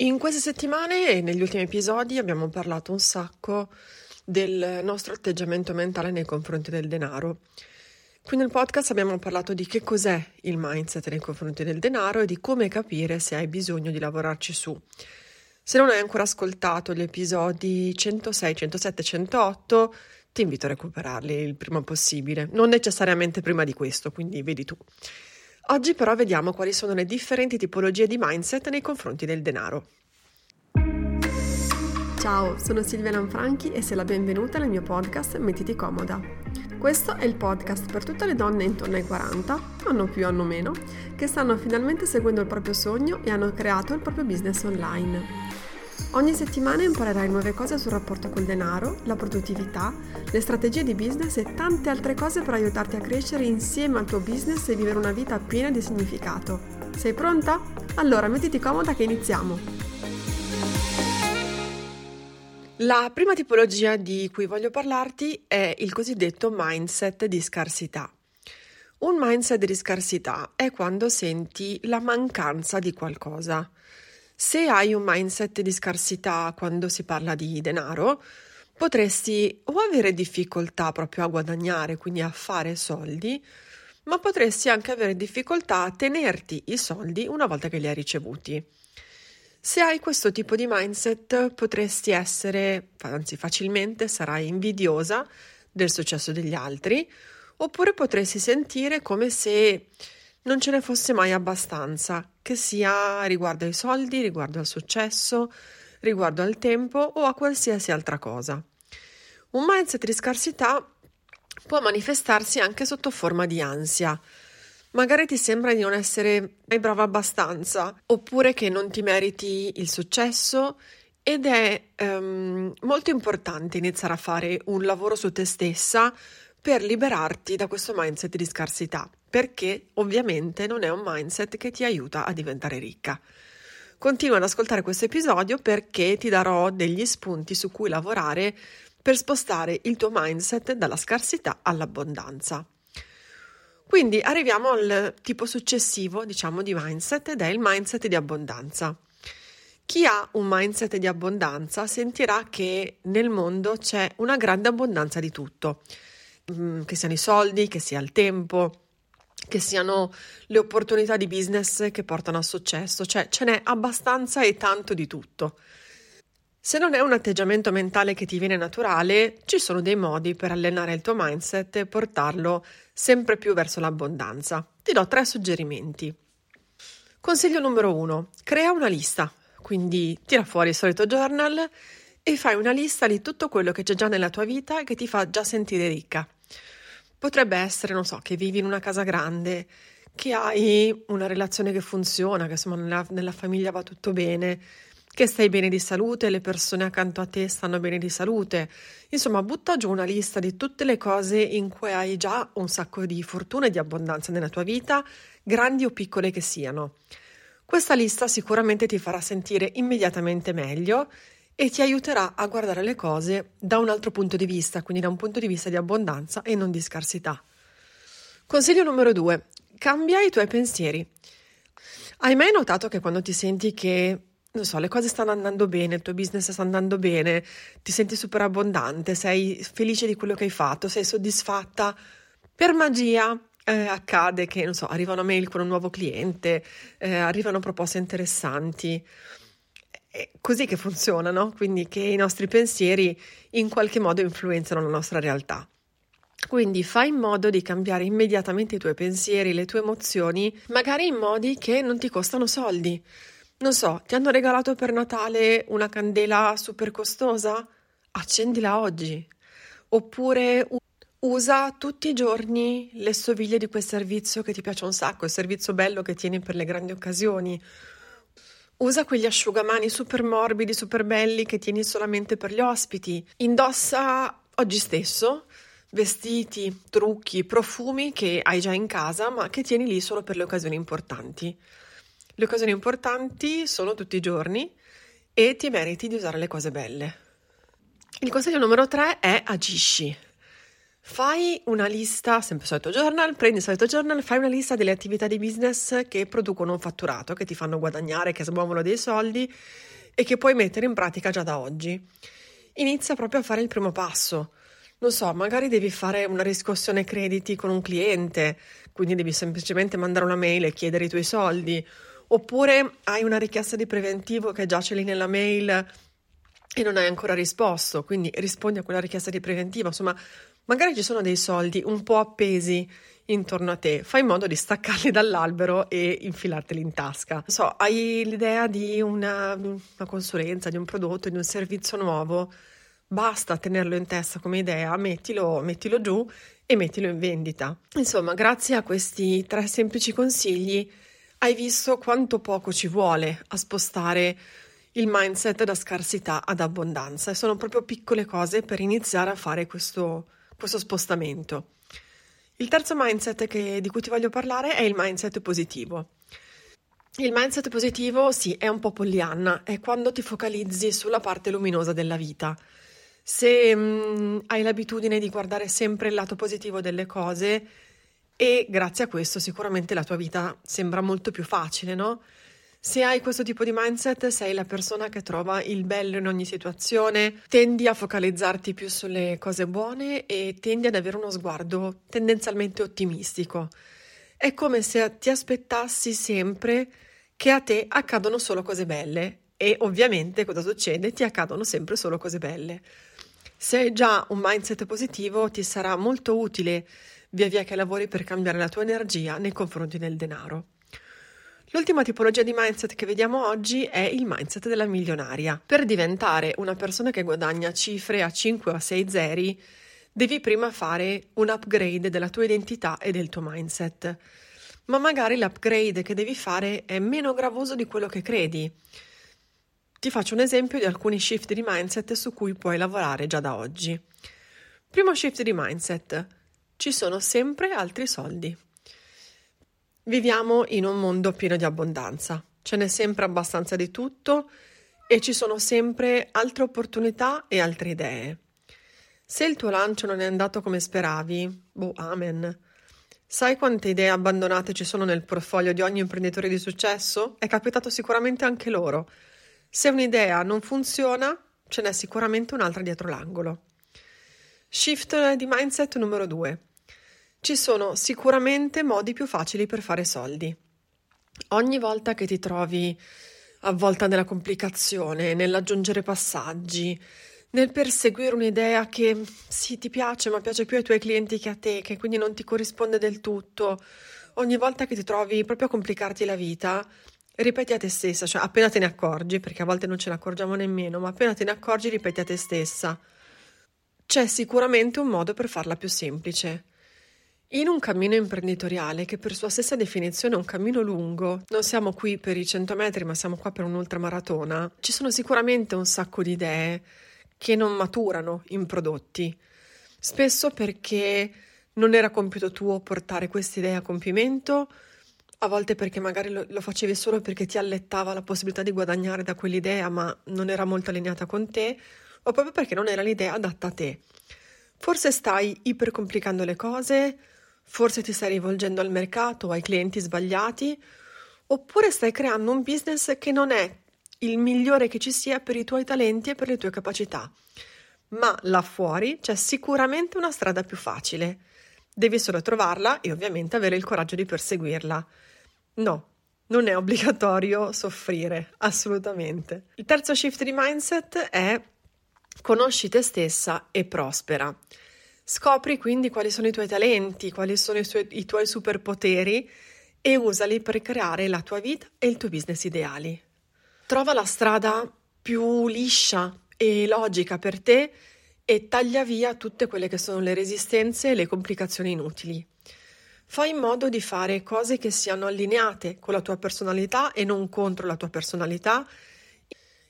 In queste settimane e negli ultimi episodi abbiamo parlato un sacco del nostro atteggiamento mentale nei confronti del denaro. Qui nel podcast abbiamo parlato di che cos'è il mindset nei confronti del denaro e di come capire se hai bisogno di lavorarci su. Se non hai ancora ascoltato gli episodi 106, 107 108, ti invito a recuperarli il prima possibile, non necessariamente prima di questo, quindi vedi tu. Oggi però vediamo quali sono le differenti tipologie di mindset nei confronti del denaro. Ciao, sono Silvia Lanfranchi e sei la benvenuta nel mio podcast Mettiti comoda. Questo è il podcast per tutte le donne intorno ai 40, hanno più hanno meno, che stanno finalmente seguendo il proprio sogno e hanno creato il proprio business online. Ogni settimana imparerai nuove cose sul rapporto col denaro, la produttività, le strategie di business e tante altre cose per aiutarti a crescere insieme al tuo business e vivere una vita piena di significato. Sei pronta? Allora mettiti comoda che iniziamo! La prima tipologia di cui voglio parlarti è il cosiddetto mindset di scarsità. Un mindset di scarsità è quando senti la mancanza di qualcosa. Se hai un mindset di scarsità quando si parla di denaro, potresti o avere difficoltà proprio a guadagnare, quindi a fare soldi, ma potresti anche avere difficoltà a tenerti i soldi una volta che li hai ricevuti. Se hai questo tipo di mindset potresti essere, anzi facilmente sarai invidiosa del successo degli altri, oppure potresti sentire come se non ce ne fosse mai abbastanza, che sia riguardo ai soldi, riguardo al successo, riguardo al tempo o a qualsiasi altra cosa. Un mindset di scarsità può manifestarsi anche sotto forma di ansia, Magari ti sembra di non essere brava abbastanza, oppure che non ti meriti il successo ed è um, molto importante iniziare a fare un lavoro su te stessa per liberarti da questo mindset di scarsità, perché ovviamente non è un mindset che ti aiuta a diventare ricca. Continua ad ascoltare questo episodio perché ti darò degli spunti su cui lavorare per spostare il tuo mindset dalla scarsità all'abbondanza. Quindi arriviamo al tipo successivo, diciamo, di mindset ed è il mindset di abbondanza. Chi ha un mindset di abbondanza sentirà che nel mondo c'è una grande abbondanza di tutto, che siano i soldi, che sia il tempo, che siano le opportunità di business che portano al successo, cioè ce n'è abbastanza e tanto di tutto. Se non è un atteggiamento mentale che ti viene naturale, ci sono dei modi per allenare il tuo mindset e portarlo sempre più verso l'abbondanza. Ti do tre suggerimenti. Consiglio numero uno: crea una lista. Quindi tira fuori il solito journal e fai una lista di tutto quello che c'è già nella tua vita e che ti fa già sentire ricca. Potrebbe essere, non so, che vivi in una casa grande, che hai una relazione che funziona, che insomma nella, nella famiglia va tutto bene, che stai bene di salute, le persone accanto a te stanno bene di salute. Insomma, butta giù una lista di tutte le cose in cui hai già un sacco di fortuna e di abbondanza nella tua vita, grandi o piccole che siano. Questa lista sicuramente ti farà sentire immediatamente meglio e ti aiuterà a guardare le cose da un altro punto di vista, quindi da un punto di vista di abbondanza e non di scarsità. Consiglio numero due: cambia i tuoi pensieri. Hai mai notato che quando ti senti che non so, le cose stanno andando bene, il tuo business sta andando bene, ti senti super abbondante, sei felice di quello che hai fatto, sei soddisfatta. Per magia eh, accade che, non so, arrivano mail con un nuovo cliente, eh, arrivano proposte interessanti. È così che funzionano, quindi che i nostri pensieri in qualche modo influenzano la nostra realtà. Quindi fai in modo di cambiare immediatamente i tuoi pensieri, le tue emozioni, magari in modi che non ti costano soldi. Non so, ti hanno regalato per Natale una candela super costosa? Accendila oggi. Oppure usa tutti i giorni le stoviglie di quel servizio che ti piace un sacco, il servizio bello che tieni per le grandi occasioni. Usa quegli asciugamani super morbidi, super belli che tieni solamente per gli ospiti. Indossa oggi stesso vestiti, trucchi, profumi che hai già in casa ma che tieni lì solo per le occasioni importanti. Le occasioni importanti sono tutti i giorni e ti meriti di usare le cose belle. Il consiglio numero 3 è agisci. Fai una lista, sempre solito journal, prendi il solito journal, fai una lista delle attività di business che producono un fatturato, che ti fanno guadagnare, che smuovono dei soldi e che puoi mettere in pratica già da oggi. Inizia proprio a fare il primo passo. Non so, magari devi fare una riscossione crediti con un cliente, quindi devi semplicemente mandare una mail e chiedere i tuoi soldi, oppure hai una richiesta di preventivo che giace lì nella mail e non hai ancora risposto, quindi rispondi a quella richiesta di preventivo, insomma, magari ci sono dei soldi un po' appesi intorno a te, fai in modo di staccarli dall'albero e infilarteli in tasca. Non so, hai l'idea di una, una consulenza, di un prodotto, di un servizio nuovo, Basta tenerlo in testa come idea, mettilo, mettilo giù e mettilo in vendita. Insomma, grazie a questi tre semplici consigli hai visto quanto poco ci vuole a spostare il mindset da scarsità ad abbondanza e sono proprio piccole cose per iniziare a fare questo, questo spostamento. Il terzo mindset che, di cui ti voglio parlare è il mindset positivo. Il mindset positivo, sì, è un po' pollianna, è quando ti focalizzi sulla parte luminosa della vita. Se mh, mm, hai l'abitudine di guardare sempre il lato positivo delle cose e grazie a questo sicuramente la tua vita sembra molto più facile, no? Se hai questo tipo di mindset, sei la persona che trova il bello in ogni situazione, tendi a focalizzarti più sulle cose buone e tendi ad avere uno sguardo tendenzialmente ottimistico. È come se ti aspettassi sempre che a te accadono solo cose belle e ovviamente cosa succede? Ti accadono sempre solo cose belle. Se hai già un mindset positivo, ti sarà molto utile via via che lavori per cambiare la tua energia nei confronti del denaro. L'ultima tipologia di mindset che vediamo oggi è il mindset della milionaria. Per diventare una persona che guadagna cifre a 5 o a 6 zeri, devi prima fare un upgrade della tua identità e del tuo mindset. Ma magari l'upgrade che devi fare è meno gravoso di quello che credi. Ti faccio un esempio di alcuni shift di mindset su cui puoi lavorare già da oggi. Primo shift di mindset. Ci sono sempre altri soldi. Viviamo in un mondo pieno di abbondanza. Ce n'è sempre abbastanza di tutto e ci sono sempre altre opportunità e altre idee. Se il tuo lancio non è andato come speravi, boh, amen. Sai quante idee abbandonate ci sono nel portfolio di ogni imprenditore di successo? È capitato sicuramente anche loro. Se un'idea non funziona, ce n'è sicuramente un'altra dietro l'angolo. Shift di mindset numero 2. Ci sono sicuramente modi più facili per fare soldi. Ogni volta che ti trovi avvolta nella complicazione, nell'aggiungere passaggi, nel perseguire un'idea che sì ti piace, ma piace più ai tuoi clienti che a te, che quindi non ti corrisponde del tutto, ogni volta che ti trovi proprio a complicarti la vita, ripeti a te stessa, cioè appena te ne accorgi, perché a volte non ce ne accorgiamo nemmeno, ma appena te ne accorgi ripeti a te stessa. C'è sicuramente un modo per farla più semplice. In un cammino imprenditoriale, che per sua stessa definizione è un cammino lungo, non siamo qui per i 100 metri, ma siamo qua per un'ultramaratona, ci sono sicuramente un sacco di idee che non maturano in prodotti. Spesso perché non era compito tuo portare queste idee a compimento, a volte perché magari lo, lo, facevi solo perché ti allettava la possibilità di guadagnare da quell'idea, ma non era molto allineata con te, o proprio perché non era l'idea adatta a te. Forse stai ipercomplicando le cose, forse ti stai rivolgendo al mercato o ai clienti sbagliati, oppure stai creando un business che non è il migliore che ci sia per i tuoi talenti e per le tue capacità. Ma là fuori c'è sicuramente una strada più facile. Devi solo trovarla e ovviamente avere il coraggio di perseguirla. No, non è obbligatorio soffrire, assolutamente. Il terzo shift di mindset è conosci te stessa e prospera. Scopri quindi quali sono i tuoi talenti, quali sono i, suoi, i tuoi superpoteri e usali per creare la tua vita e il tuo business ideali. Trova la strada più liscia e logica per te e taglia via tutte quelle che sono le resistenze e le complicazioni inutili. Fai in modo di fare cose che siano allineate con la tua personalità e non contro la tua personalità,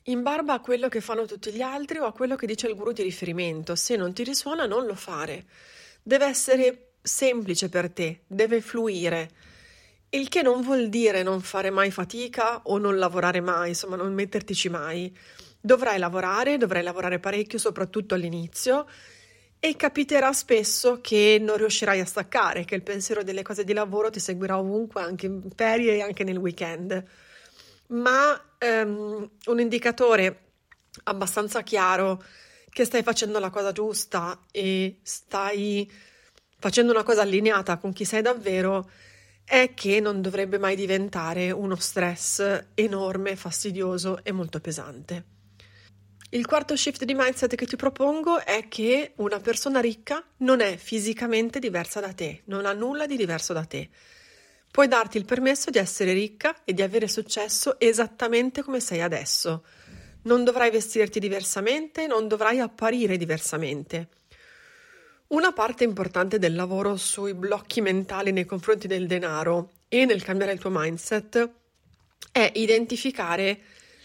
in barba a quello che fanno tutti gli altri o a quello che dice il guru di riferimento. Se non ti risuona, non lo fare. Deve essere semplice per te, deve fluire. Il che non vuol dire non fare mai fatica o non lavorare mai, insomma, non mettertici mai. Dovrai lavorare, dovrai lavorare parecchio, soprattutto all'inizio, e capiterà spesso che non riuscirai a staccare, che il pensiero delle cose di lavoro ti seguirà ovunque, anche in ferie e anche nel weekend. Ma um, un indicatore abbastanza chiaro che stai facendo la cosa giusta e stai facendo una cosa allineata con chi sei davvero è che non dovrebbe mai diventare uno stress enorme, fastidioso e molto pesante. Il quarto shift di mindset che ti propongo è che una persona ricca non è fisicamente diversa da te, non ha nulla di diverso da te. Puoi darti il permesso di essere ricca e di avere successo esattamente come sei adesso. Non dovrai vestirti diversamente, non dovrai apparire diversamente. Una parte importante del lavoro sui blocchi mentali nei confronti del denaro e nel cambiare il tuo mindset è identificare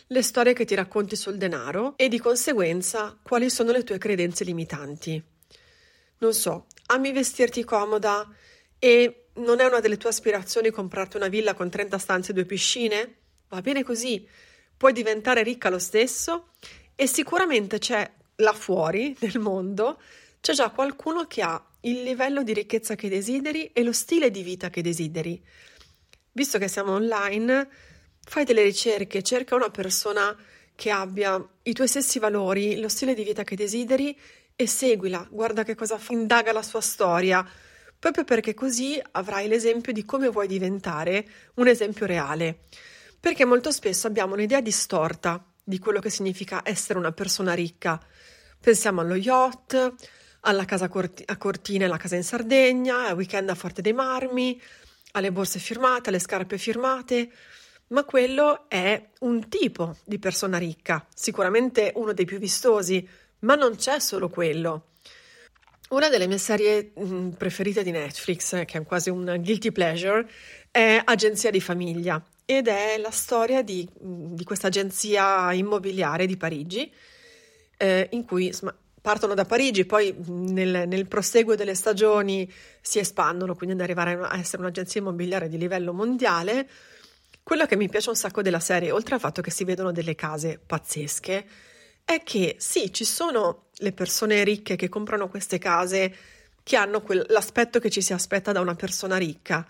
le storie che ti racconti sul denaro e di conseguenza quali sono le tue credenze limitanti. Non so, ami vestirti comoda e non è una delle tue aspirazioni comprarti una villa con 30 stanze e due piscine? Va bene così, puoi diventare ricca lo stesso e sicuramente c'è là fuori nel mondo c'è già qualcuno che ha il livello di ricchezza che desideri e lo stile di vita che desideri. Visto che siamo online, fai delle ricerche, cerca una persona che abbia i tuoi stessi valori, lo stile di vita che desideri e seguila, guarda che cosa fa, indaga la sua storia, proprio perché così avrai l'esempio di come vuoi diventare un esempio reale. Perché molto spesso abbiamo un'idea distorta di quello che significa essere una persona ricca. Pensiamo allo yacht, alla casa a Cortina e la casa in Sardegna, al weekend a Forte dei Marmi, alle borse firmate, alle scarpe firmate ma quello è un tipo di persona ricca, sicuramente uno dei più vistosi, ma non c'è solo quello. Una delle mie serie mm, preferite di Netflix, che è quasi un guilty pleasure, è Agenzia di famiglia ed è la storia di, mm, di questa agenzia immobiliare di Parigi, eh, in cui insomma, partono da Parigi, poi mm, nel, nel, proseguo delle stagioni si espandono, quindi ad arrivare a essere un'agenzia immobiliare di livello mondiale. Quello che mi piace un sacco della serie, oltre al fatto che si vedono delle case pazzesche, è che sì, ci sono le persone ricche che comprano queste case che hanno quell'aspetto che ci si aspetta da una persona ricca,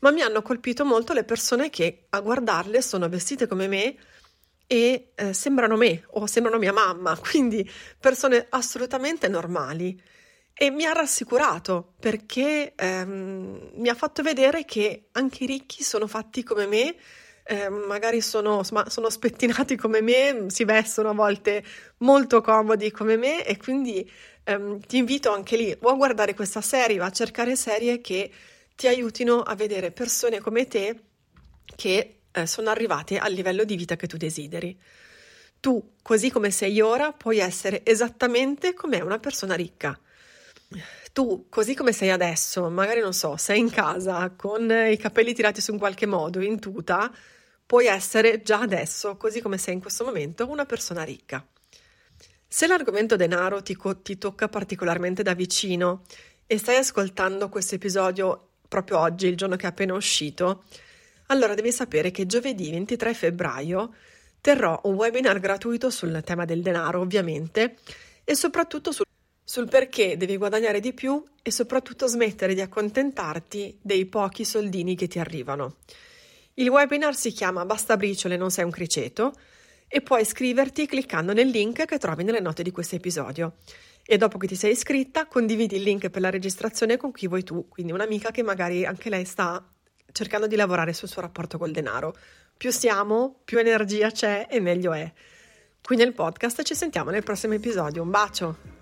ma mi hanno colpito molto le persone che a guardarle sono vestite come me e eh, sembrano me o sembrano mia mamma, quindi persone assolutamente normali. E mi ha rassicurato perché ehm, mi ha fatto vedere che anche i ricchi sono fatti come me, eh, magari sono, sono, spettinati come me, si vestono a volte molto comodi come me e quindi ehm, ti invito anche lì o a guardare questa serie o a cercare serie che ti aiutino a vedere persone come te che eh, sono arrivate al livello di vita che tu desideri. Tu, così come sei ora, puoi essere esattamente come una persona ricca tu, così come sei adesso, magari non so, sei in casa con i capelli tirati su in qualche modo, in tuta, puoi essere già adesso, così come sei in questo momento, una persona ricca. Se l'argomento denaro ti, co- ti tocca particolarmente da vicino e stai ascoltando questo episodio proprio oggi, il giorno che è appena uscito, allora devi sapere che giovedì 23 febbraio terrò un webinar gratuito sul tema del denaro, ovviamente, e soprattutto sul sul perché devi guadagnare di più e soprattutto smettere di accontentarti dei pochi soldini che ti arrivano. Il webinar si chiama Basta briciole, non sei un criceto e puoi iscriverti cliccando nel link che trovi nelle note di questo episodio. E dopo che ti sei iscritta, condividi il link per la registrazione con chi vuoi tu, quindi un'amica che magari anche lei sta cercando di lavorare sul suo rapporto col denaro. Più siamo, più energia c'è e meglio è. Qui nel podcast ci sentiamo nel prossimo episodio. Un bacio!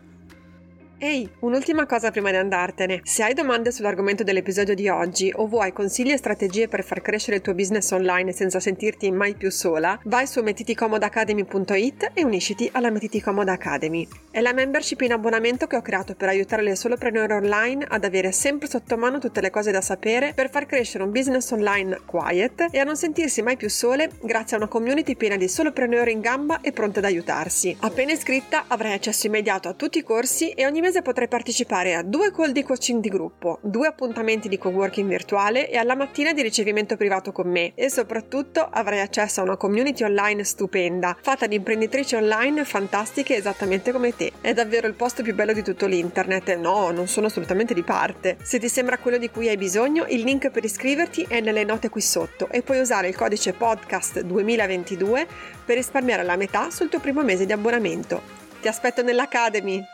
Ehi, un'ultima cosa prima di andartene. Se hai domande sull'argomento dell'episodio di oggi o vuoi consigli e strategie per far crescere il tuo business online senza sentirti mai più sola, vai su mettiticomodaacademy.it e unisciti alla Mettiti Academy. È la membership in abbonamento che ho creato per aiutare le solopreneur online ad avere sempre sotto mano tutte le cose da sapere per far crescere un business online quiet e a non sentirsi mai più sole grazie a una community piena di solopreneur in gamba e pronte ad aiutarsi. Appena iscritta avrai accesso immediato a tutti i corsi e ogni mese mese potrai partecipare a due call di coaching di gruppo, due appuntamenti di coworking virtuale e alla mattina di ricevimento privato con me e soprattutto avrai accesso a una community online stupenda, fatta di imprenditrici online fantastiche esattamente come te. È davvero il posto più bello di tutto l'internet. No, non sono assolutamente di parte. Se ti sembra quello di cui hai bisogno, il link per iscriverti è nelle note qui sotto e puoi usare il codice podcast 2022 per risparmiare la metà sul tuo primo mese di abbonamento. Ti aspetto nell'Academy!